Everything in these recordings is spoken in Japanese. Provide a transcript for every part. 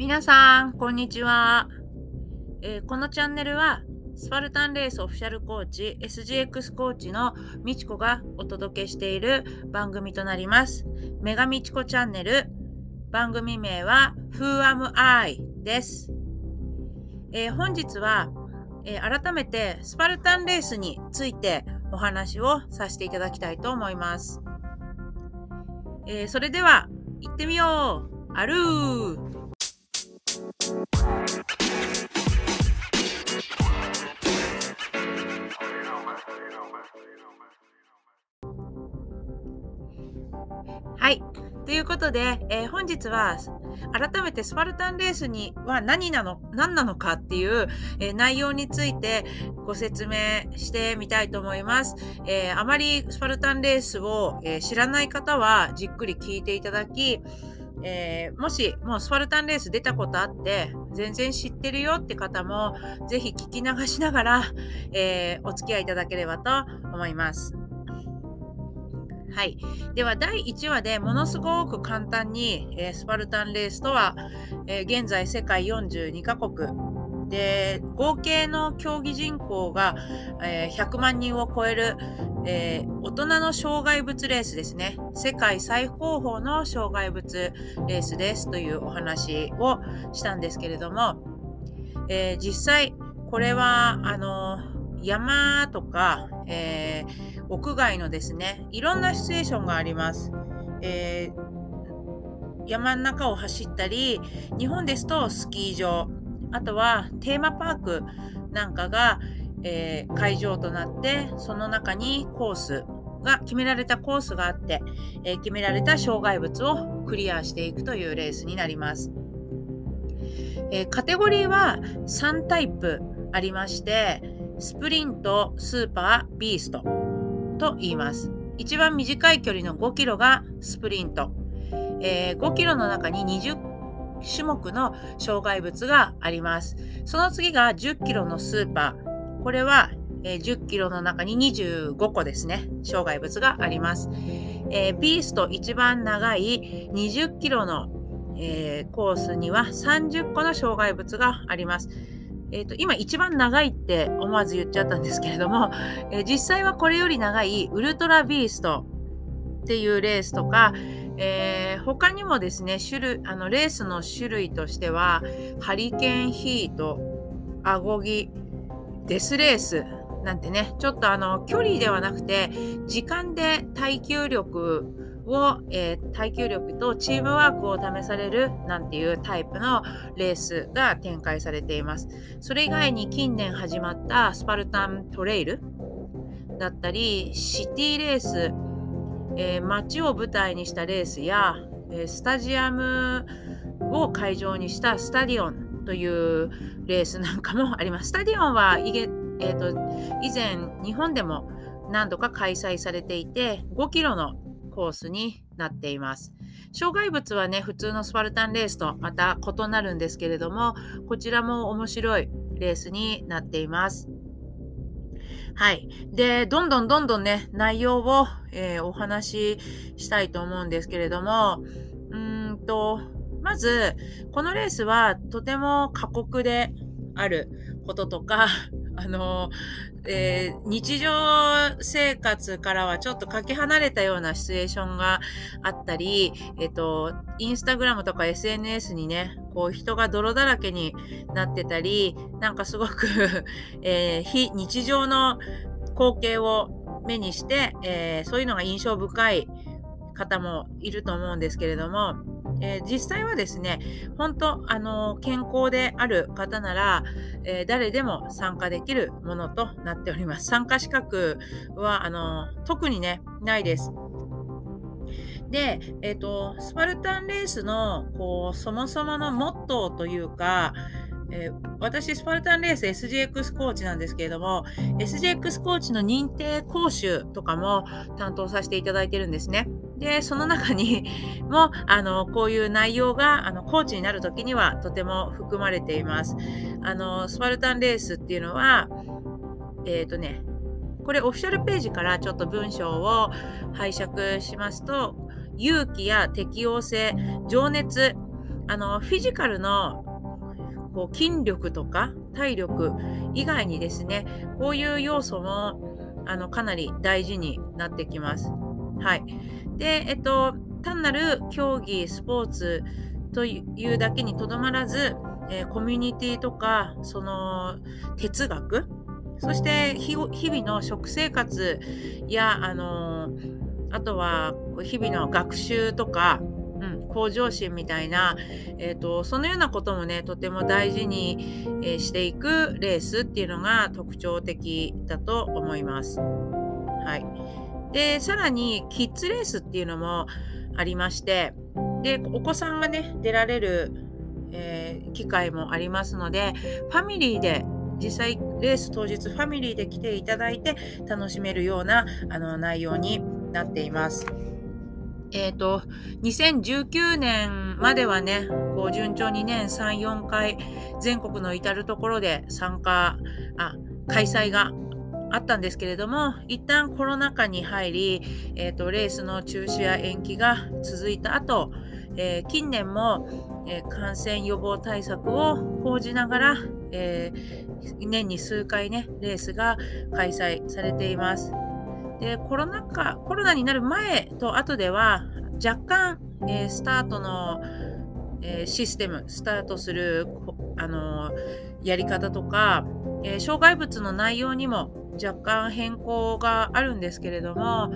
皆さん、こんにちは、えーこのチャンネルはスパルタンレースオフィシャルコーチ SGX コーチのみちこがお届けしている番組となります。メガみちこチャンネル番組名は Who Am I? です。えー本日は、えー改めてスパルタンレースについてお話をさせていただきたいと思います。えーそれでは行ってみようあるーはい。ということで、えー本日は改めてスパルタンレースには何なの何なのかっていう、えー内容についてご説明してみたいと思います。えーあまりスパルタンレースを、え知らない方はじっくり聞いていただき、えーもしもうスパルタンレース出たことあって全然知ってるよって方もぜひ聞き流しながら、えーお付き合いいただければと思います。はい。では、第1話でものすごく簡単に、えースパルタンレースとは、えー現在世界42カ国で、合計の競技人口が、えー100万人を超える、えー大人の障害物レースですね。世界最高峰の障害物レースですというお話をしたんですけれども、えー実際、これは、あの、山とか、えー屋外のですね、いろんなシチュエーションがあります。えー山の中を走ったり、日本ですとスキー場、あとはテーマパークなんかが、えー会場となって、その中にコースが、決められたコースがあって、えー決められた障害物をクリアしていくというレースになります。えーカテゴリーは3タイプありまして、スプリント、スーパー、ビーストと言います。一番短い距離の5キロがスプリント。えー5キロの中に20種目の障害物があります。その次が10キロのスーパー。これは、えー10キロの中に25個ですね。障害物があります。えービースト一番長い20キロの、えーコースには30個の障害物があります。えーと今一番長いって思わず言っちゃったんですけれども、えー実際はこれより長いウルトラビーストっていうレースとか、えー他にもですね種類あのレースの種類としてはハリケーンヒートアゴギデスレースなんてねちょっとあの距離ではなくて時間で耐久力を、えー耐久力とチームワークを試されるなんていうタイプのレースが展開されています。それ以外に近年始まったスパルタントレイルだったりシティレース、えー街を舞台にしたレースや、えースタジアムを会場にしたスタディオンというレースなんかもあります。スタディオンはいげ、えーと以前日本でも何度か開催されていて5キロのコースになっています。障害物はね普通のスパルタンレースとまた異なるんですけれどもこちらも面白いレースになっています。はい。で、どんどんどんどんね、内容を、えーお話ししたいと思うんですけれども、うんと、まず、このレースはとても過酷であることとか、あの、えー日常生活からはちょっとかけ離れたようなシチュエーションがあったり、えっ、と、インスタグラムとか SNS にね、こう人が泥だらけになってたり、なんかすごく、えー非日常の光景を目にして、えーそういうのが印象深い方もいると思うんですけれども、えー実際はですね、本当、あの健康である方なら、えー誰でも参加できるものとなっております。参加資格は、あの特にね、ないです。で、えっ、と、スパルタンレースの、こう、そもそものモットーというか、えー私、スパルタンレース SGX コーチなんですけれども、SGX コーチの認定講習とかも担当させていただいてるんですね。で、その中にも、あの、こういう内容が、あの、コーチになるときにはとても含まれています。あの、スパルタンレースっていうのは、えっ、とね、これオフィシャルページからちょっと文章を拝借しますと、勇気や適応性、情熱、あのフィジカルのこう筋力とか体力以外にですねこういう要素もあのかなり大事になってきます。はい、で、えっと、単なる競技スポーツというだけにとどまらず、えー、コミュニティとかその哲学そして日々の食生活や、あのあとは日々の学習とか、うん、向上心みたいな、えーと、そのようなこともねとても大事に、えー、していくレースっていうのが特徴的だと思います。はい、でさらにキッズレースっていうのもありましてでお子さんがね出られる、えー、機会もありますのでファミリーで実際レース当日ファミリーで来ていただいて楽しめるようなあの内容になっています。えっ、ー、と、2019年まではね、こう順調に年3、4回全国の至るところで参加、あ、開催があったんですけれども、一旦コロナ禍に入り、えっ、ー、と、レースの中止や延期が続いた後、えー、近年も、え感染予防対策を講じながら、え年に数回ね、レースが開催されています。で、コロナ禍、コロナになる前と後では、若干、えー、スタートの、えー、システム、スタートする、あの、やり方とか、え障害物の内容にも若干変更があるんですけれども、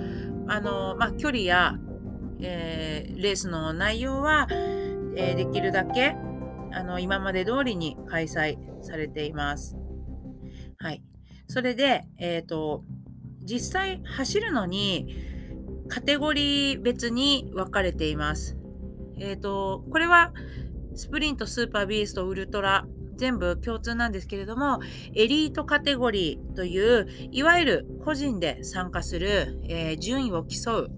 あのまあ、距離や、えレースの内容は、えできるだけあの今まで通りに開催されています。はい。それで、えっ、と、実際走るのにカテゴリー別に分かれています。えっ、ー、と、これはスプリント、スーパービースト、ウルトラ、全部共通なんですけれども、エリートカテゴリーという、いわゆる個人で参加する、えー、順位を競う、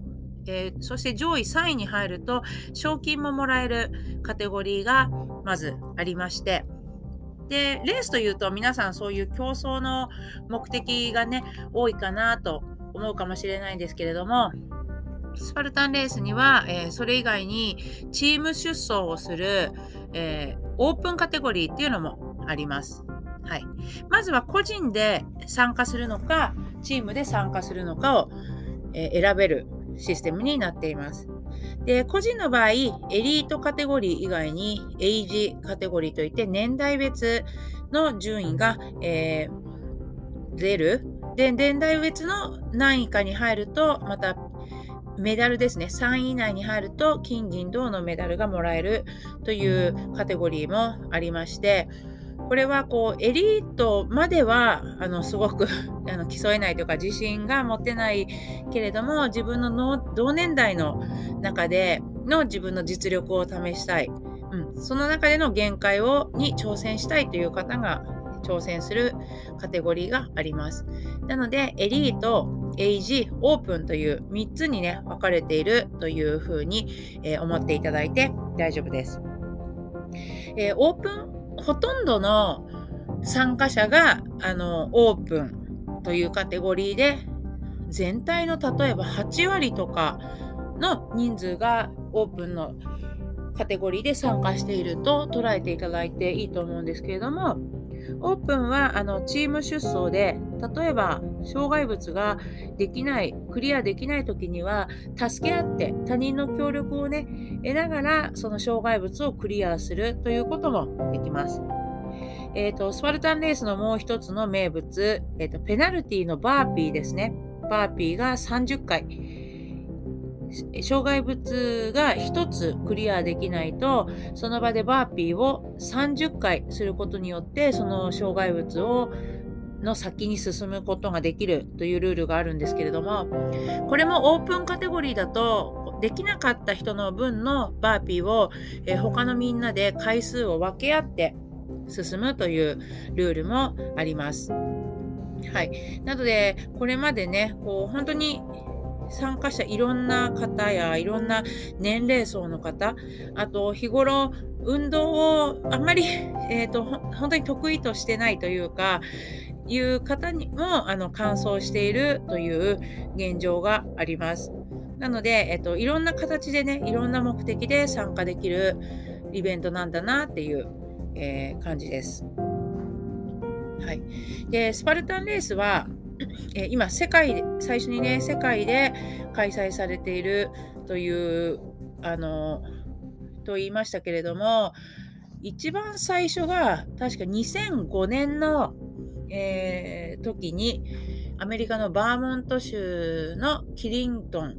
えー、そして上位3位に入ると、賞金ももらえるカテゴリーがまずありまして、で、レースというと皆さんそういう競争の目的がね、多いかなと思うかもしれないんですけれども、スパルタンレースには、えー、それ以外にチーム出走をする、えー、オープンカテゴリーっていうのもあります。はい。まずは個人で参加するのか、チームで参加するのかを、えー、選べるシステムになっています。で、個人の場合、エリートカテゴリー以外に、エイジカテゴリーといって、年代別の順位が、えー、出る。で、年代別の何位かに入ると、また、メダルですね。3位以内に入ると、金、銀、銅のメダルがもらえるというカテゴリーもありまして、これはこうエリートまではあのすごく あの競えないというか自信が持てないけれども自分の同年代の中での自分の実力を試したい、うん、その中での限界をに挑戦したいという方が挑戦するカテゴリーがあります。なのでエリート、エイジ、オープンという3つにね分かれているというふうに、えー、思っていただいて大丈夫です。えー、オープンほとんどの参加者があのオープンというカテゴリーで全体の例えば8割とかの人数がオープンのカテゴリーで参加していると捉えていただいていいと思うんですけれどもオープンはあのチーム出走で例えば障害物ができないクリアできない時には助け合って他人の協力をね得ながらその障害物をクリアするということもできます。えーと、スパルタンレースのもう一つの名物、えーとペナルティのバーピーですね。バーピーが30回。障害物が1つクリアできないと、その場でバーピーを30回することによって、その障害物をの先に進むことができるというルールがあるんですけれども、これもオープンカテゴリーだと、できなかった人の分のバーピーを、えー、他のみんなで回数を分け合って進むというルールもあります。はい。なので、これまでね、こう、本当に参加者いろんな方やいろんな年齢層の方あと日頃運動をあんまり、えーと、本当に得意としてないというかいう方にもあの完走しているという現状があります。なので、えっと、いろんな形でねいろんな目的で参加できるイベントなんだなっていう、えー、感じです。はい、でスパルタンレースは、えー、今世界で最初にね世界で開催されているというあのと言いましたけれども一番最初が確か2005年の、えー、時にアメリカのバーモント州のキリントン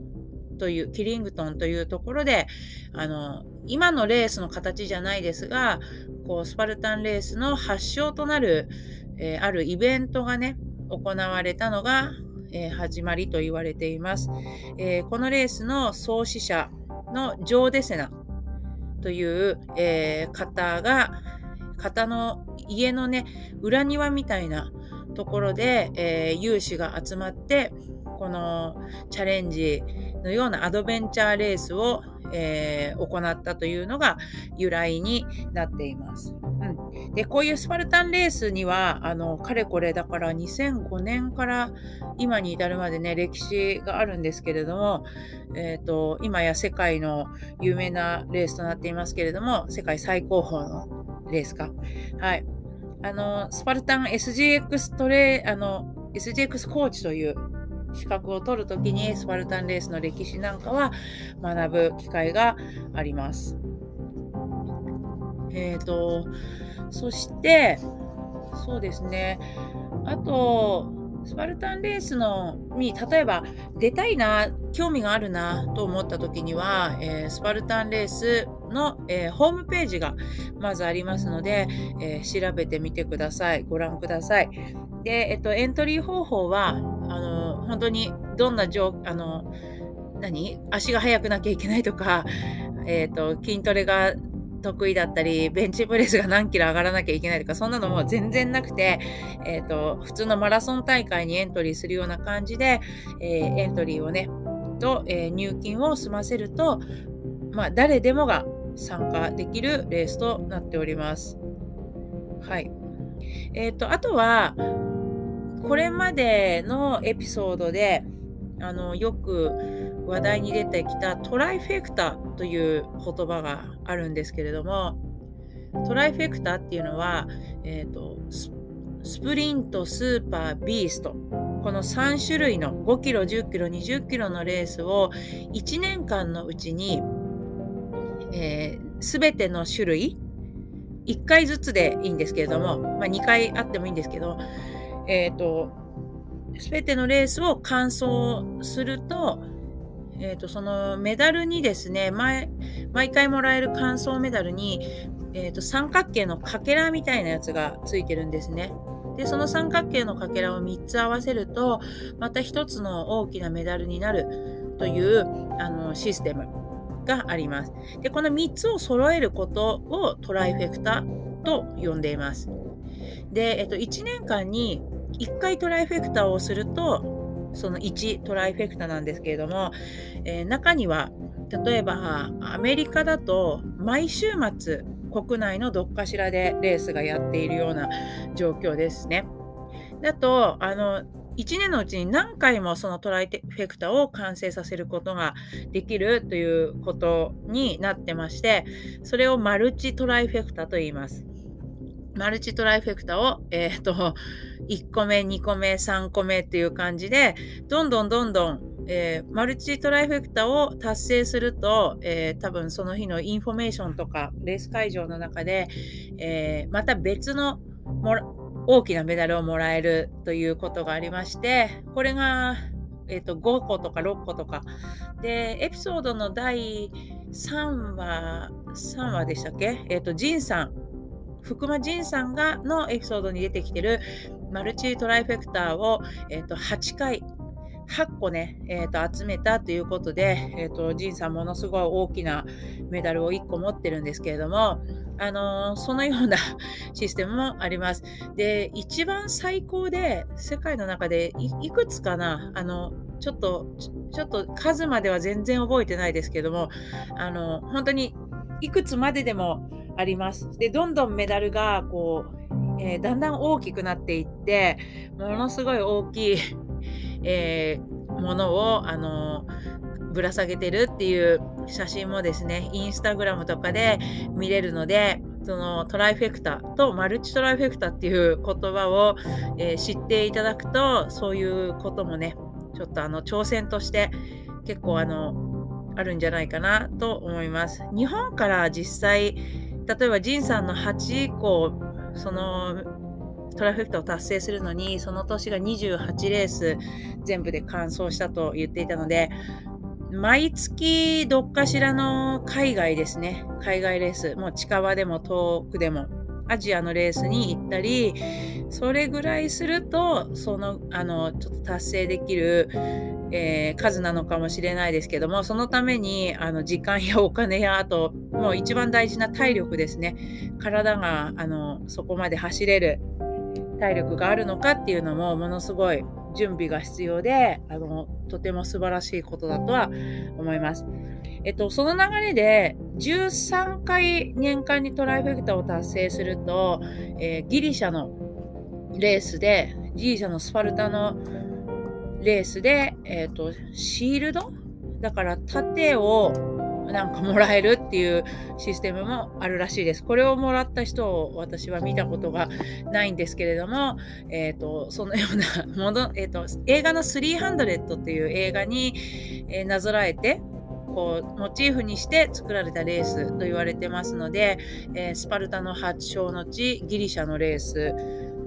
という、キリングトンというところで、あの、今のレースの形じゃないですが、こう、スパルタンレースの発祥となる、えー、あるイベントがね、行われたのが、えー、始まりと言われています。えー、このレースの創始者のジョー・デセナという、え方が、方の家のね、裏庭みたいなところで、えー、有志が集まって、このチャレンジのようなアドベンチャーレースを、え、行ったというのが由来になっています。でこういうスパルタンレースにはあのかれこれだから2005年から今に至るまでね歴史があるんですけれども、えーと、今や世界の有名なレースとなっていますけれども世界最高峰のレースか。はいあの、スパルタン SGX トレーあの、SGX コーチという資格を取るときにスパルタンレースの歴史なんかは学ぶ機会があります。えっ、ー、と、そして、そうですね。あと、スパルタンレースのに例えば出たいな興味があるなと思った時には、えー、スパルタンレースの、えー、ホームページがまずありますので、えー、調べてみてくださいご覧くださいで、えっと、エントリー方法はあの本当にどんな状あの何足が速くなきゃいけないとか、えーと筋トレが得意だったり、ベンチプレスが何キロ上がらなきゃいけないとか、そんなのも全然なくて、え、ー、と、普通のマラソン大会にエントリーするような感じで、えー、エントリーをね、と、えー、入金を済ませると、まあ、誰でもが参加できるレースとなっております。はい。えっ、と、あとは、これまでのエピソードで、あの、よく話題に出てきたトライフェクターという言葉があるんですけれども、トライフェクターっていうのは、えーと、スプリント、スーパー、ビースト。この3種類の5キロ、10キロ、20キロのレースを1年間のうちに、えー、全ての種類、1回ずつでいいんですけれども、まあ、2回あってもいいんですけど、えっ、ー、と、全てのレースを完走すると、えーと、そのメダルにですね毎回もらえる完走メダルに、えーと、三角形のかけらみたいなやつがついてるんですね。でその三角形のかけらを3つ合わせるとまた1つの大きなメダルになるというあのシステムがあります。でこの3つを揃えることをトライフェクタと呼んでいます。で、えっと、1年間に1回トライフェクターをするとその1トライフェクタなんですけれども、えー、中には例えばアメリカだと毎週末国内のどっかしらでレースがやっているような状況ですね。だとあの1年のうちに何回もそのトライフェクタを完成させることができるということになってましてそれをマルチトライフェクタと言います。マルチトライフェクタを、えっ、ー、と、1個目、2個目、3個目っていう感じで、どんどんどんどん、えー、マルチトライフェクターを達成すると、えー、多分その日のインフォメーションとか、レース会場の中で、えまた別の大きなメダルをもらえるということがありまして、これが、えーと、5個とか6個とか。で、エピソードの第3話、3話でしたっけ？えっ、ー、と、ジンさん福間仁さんがのエピソードに出てきてるマルチトライフェクターを、えー、と8回8個ね、えー、と集めたということで、えー、と仁さんものすごい大きなメダルを1個持ってるんですけれども、あの、そのような システムもあります。で、一番最高で世界の中でいくつかな、あの、ちょっと、ちょっと数までは全然覚えてないですけども、あの、本当にいくつまででもあります。で、どんどんメダルがこう、えー、だんだん大きくなっていって、ものすごい大きい、えー、ものを、あのぶら下げてるっていう写真もですね、インスタグラムとかで見れるので、そのトライフェクタとマルチトライフェクタっていう言葉を、えー、知っていただくと、そういうこともね、ちょっとあの挑戦として結構あのあるんじゃないかなと思います。日本から実際、例えばジンさんの8以降、そのトラフェクタを達成するのに、その年が28レース全部で完走したと言っていたので、毎月どっかしらの海外ですね。海外レース。もう近場でも遠くでも。アジアのレースに行ったり、それぐらいすると、その、あの、ちょっと達成できる、えー、数なのかもしれないですけども、そのために、あの、時間や お金や、あと、もう一番大事な体力ですね。体が、あの、そこまで走れる体力があるのかっていうのも、ものすごい準備が必要で、あの、とても素晴らしいことだとは思います。えっと、その流れで、13回年間にトライフェクターを達成すると、えー、ギリシャのレースで、ギリシャのスパルタのレースで、えっ、と、シールド？だから盾をなんかもらえるっていうシステムもあるらしいです。これをもらった人を私は見たことがないんですけれども、えっ、ー、と、そのような もの、えっ、ー、と、映画の300っていう映画に、えー、なぞらえて、こう、モチーフにして作られたレースと言われてますので、えスパルタの発祥の地、ギリシャのレース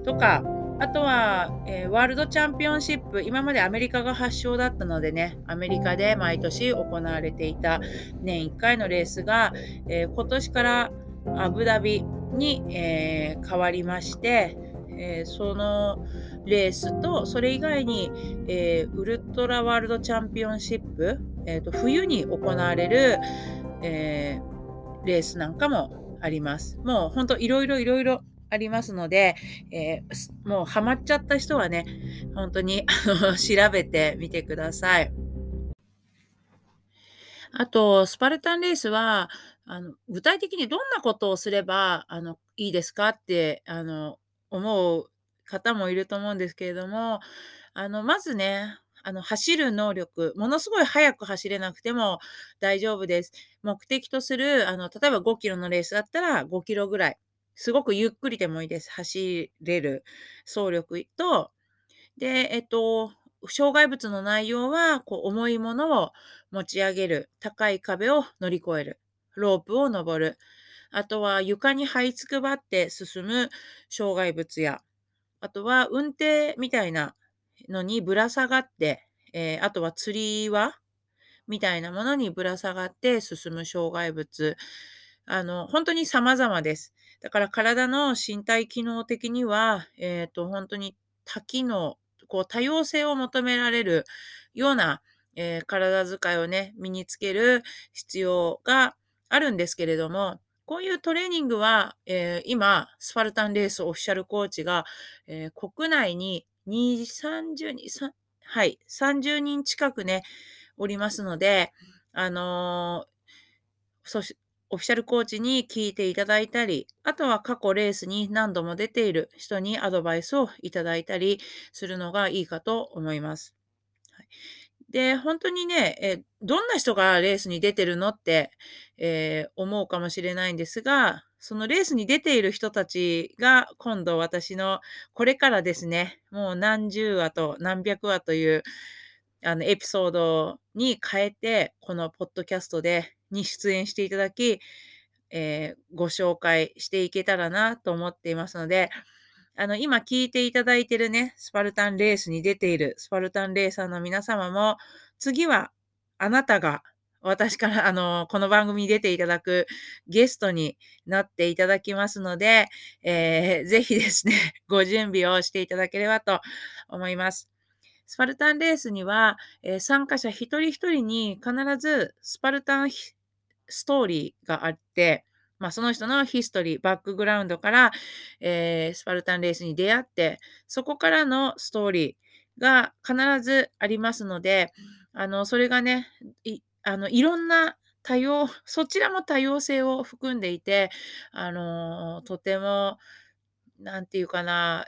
とか、あとは、えー、ワールドチャンピオンシップ、今までアメリカが発祥だったのでね、アメリカで毎年行われていた年1回のレースが、えー、今年からアブダビに、えー、変わりまして、えそのレースと、それ以外に、えウルトラワールドチャンピオンシップ、えーと、冬に行われる、えレースなんかもあります。もう本当いろいろいろいろありますので、えー、もうハマっちゃった人はね、本当に 調べてみてください。あと、スパルタンレースは、あの具体的にどんなことをすればあのいいですかってあの思う方もいると思うんですけれども、あのまずね、あの走る能力、ものすごい速く走れなくても大丈夫です。目的とする、あの例えば5キロのレースだったら5キロぐらいすごくゆっくりでもいいです。走れる走力と、で、えっと、障害物の内容は、こう、重いものを持ち上げる。高い壁を乗り越える。ロープを登る。あとは床に這いつくばって進む障害物や、あとは運転みたいなのにぶら下がって、えー、あとは釣り輪みたいなものにぶら下がって進む障害物。あの、本当に様々です。だから体の身体機能的には、えっ、ー、と、本当に多機能、こう多様性を求められるような、えー、体使いをね、身につける必要があるんですけれども、こういうトレーニングは、えー、今、スパルタンレースオフィシャルコーチが、えー、国内に2、30人、はい、30人近くね、おりますので、あのー、そし、オフィシャルコーチに聞いていただいたり、あとは過去レースに何度も出ている人にアドバイスをいただいたりするのがいいかと思います。はい、で、本当にね、えどんな人がレースに出てるのって、えー、思うかもしれないんですが、そのレースに出ている人たちが今度私のこれからですね、もう何十話と何百話というあのエピソードに変えて、このポッドキャストでに出演していただき、えー、ご紹介していけたらなと思っていますので、あの、今聞いていただいているね、スパルタンレースに出ているスパルタンレーサーの皆様も、次はあなたが私から、あの、この番組に出ていただくゲストになっていただきますので、えー、ぜひですね、ご準備をしていただければと思います。スパルタンレースには、えー、参加者一人一人に必ずスパルタンストーリーがあって、まあ、その人のヒストリー、バックグラウンドから、えー、スパルタンレースに出会って、そこからのストーリーが必ずありますので、あの、それがね、いあのいろんな多様、そちらも多様性を含んでいて、あの、とても、なんていうかな、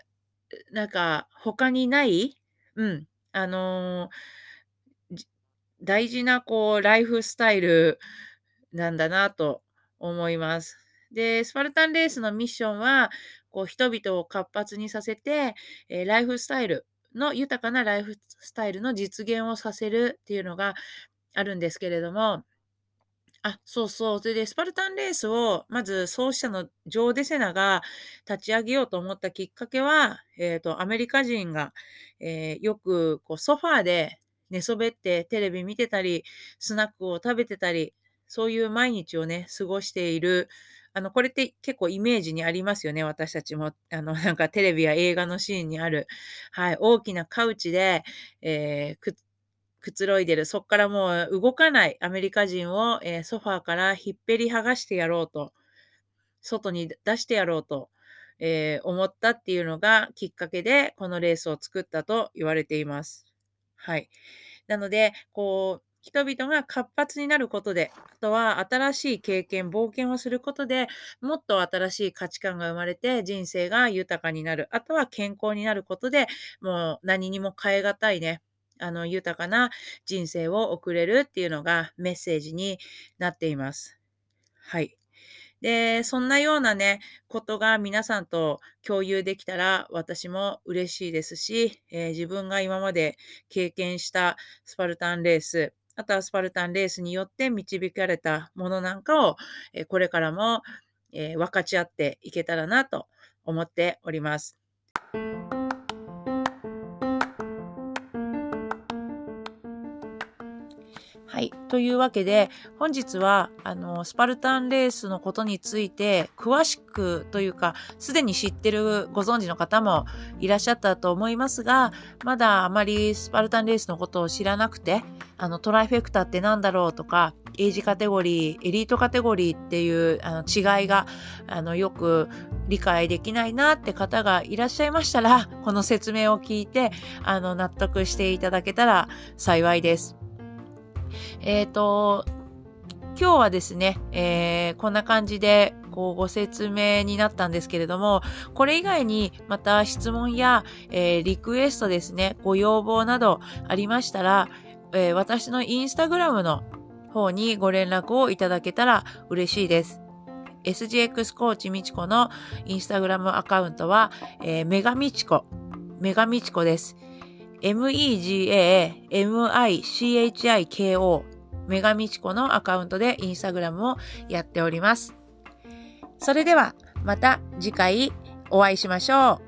なんか、他にない、うん、あの大事なこうライフスタイルなんだなと思います。で、スパルタンレースのミッションは、こう人々を活発にさせて、えー、ライフスタイルの豊かなライフスタイルの実現をさせるっていうのがあるんですけれども、あ、そうそう。それで、スパルタンレースを、まず創始者のジョー・デセナが立ち上げようと思ったきっかけは、えっ、ー、と、アメリカ人が、えー、よくこうソファーで寝そべってテレビ見てたり、スナックを食べてたり、そういう毎日をね、過ごしている、あの、これって結構イメージにありますよね。私たちも、あの、なんかテレビや映画のシーンにある、はい、大きなカウチで、えー、くつろいでる。そっからもう動かないアメリカ人を、えー、ソファーからひっぺり剥がしてやろうと、外に出してやろうと、えー、思ったっていうのがきっかけで、このレースを作ったと言われています。はい。なので、こう、人々が活発になることで、あとは新しい経験、冒険をすることでもっと新しい価値観が生まれて人生が豊かになる。あとは健康になることで、もう何にも変え難いね、あの、豊かな人生を送れるっていうのがメッセージになっています。はい。で、そんなようなね、ことが皆さんと共有できたら私も嬉しいですし、えー、自分が今まで経験したスパルタンレース、あとアスパルタンレースによって導かれたものなんかを、え、これからも、え、分かち合っていけたらなと思っております。はい。というわけで、本日は、あの、スパルタンレースのことについて、詳しくというか、すでに知ってる、ご存知の方もいらっしゃったと思いますが、まだあまりスパルタンレースのことを知らなくて、あの、トライフェクターって何だろうとか、エイジカテゴリー、エリートカテゴリーっていうあの違いが、あの、よく理解できないなって方がいらっしゃいましたら、この説明を聞いて、あの、納得していただけたら幸いです。えっ、ー、と、今日はですね、えー、こんな感じで、こう、ご説明になったんですけれども、これ以外にまた質問や、えー、リクエストですね、ご要望などありましたら、えー、私のインスタグラムの方にご連絡をいただけたら嬉しいです。SGX コーチみちこのインスタグラムアカウントは、えー、メガみちこ、メガみちこです。Megamichiko メガミチコのアカウントでインスタグラムをやっております。それではまた次回お会いしましょう。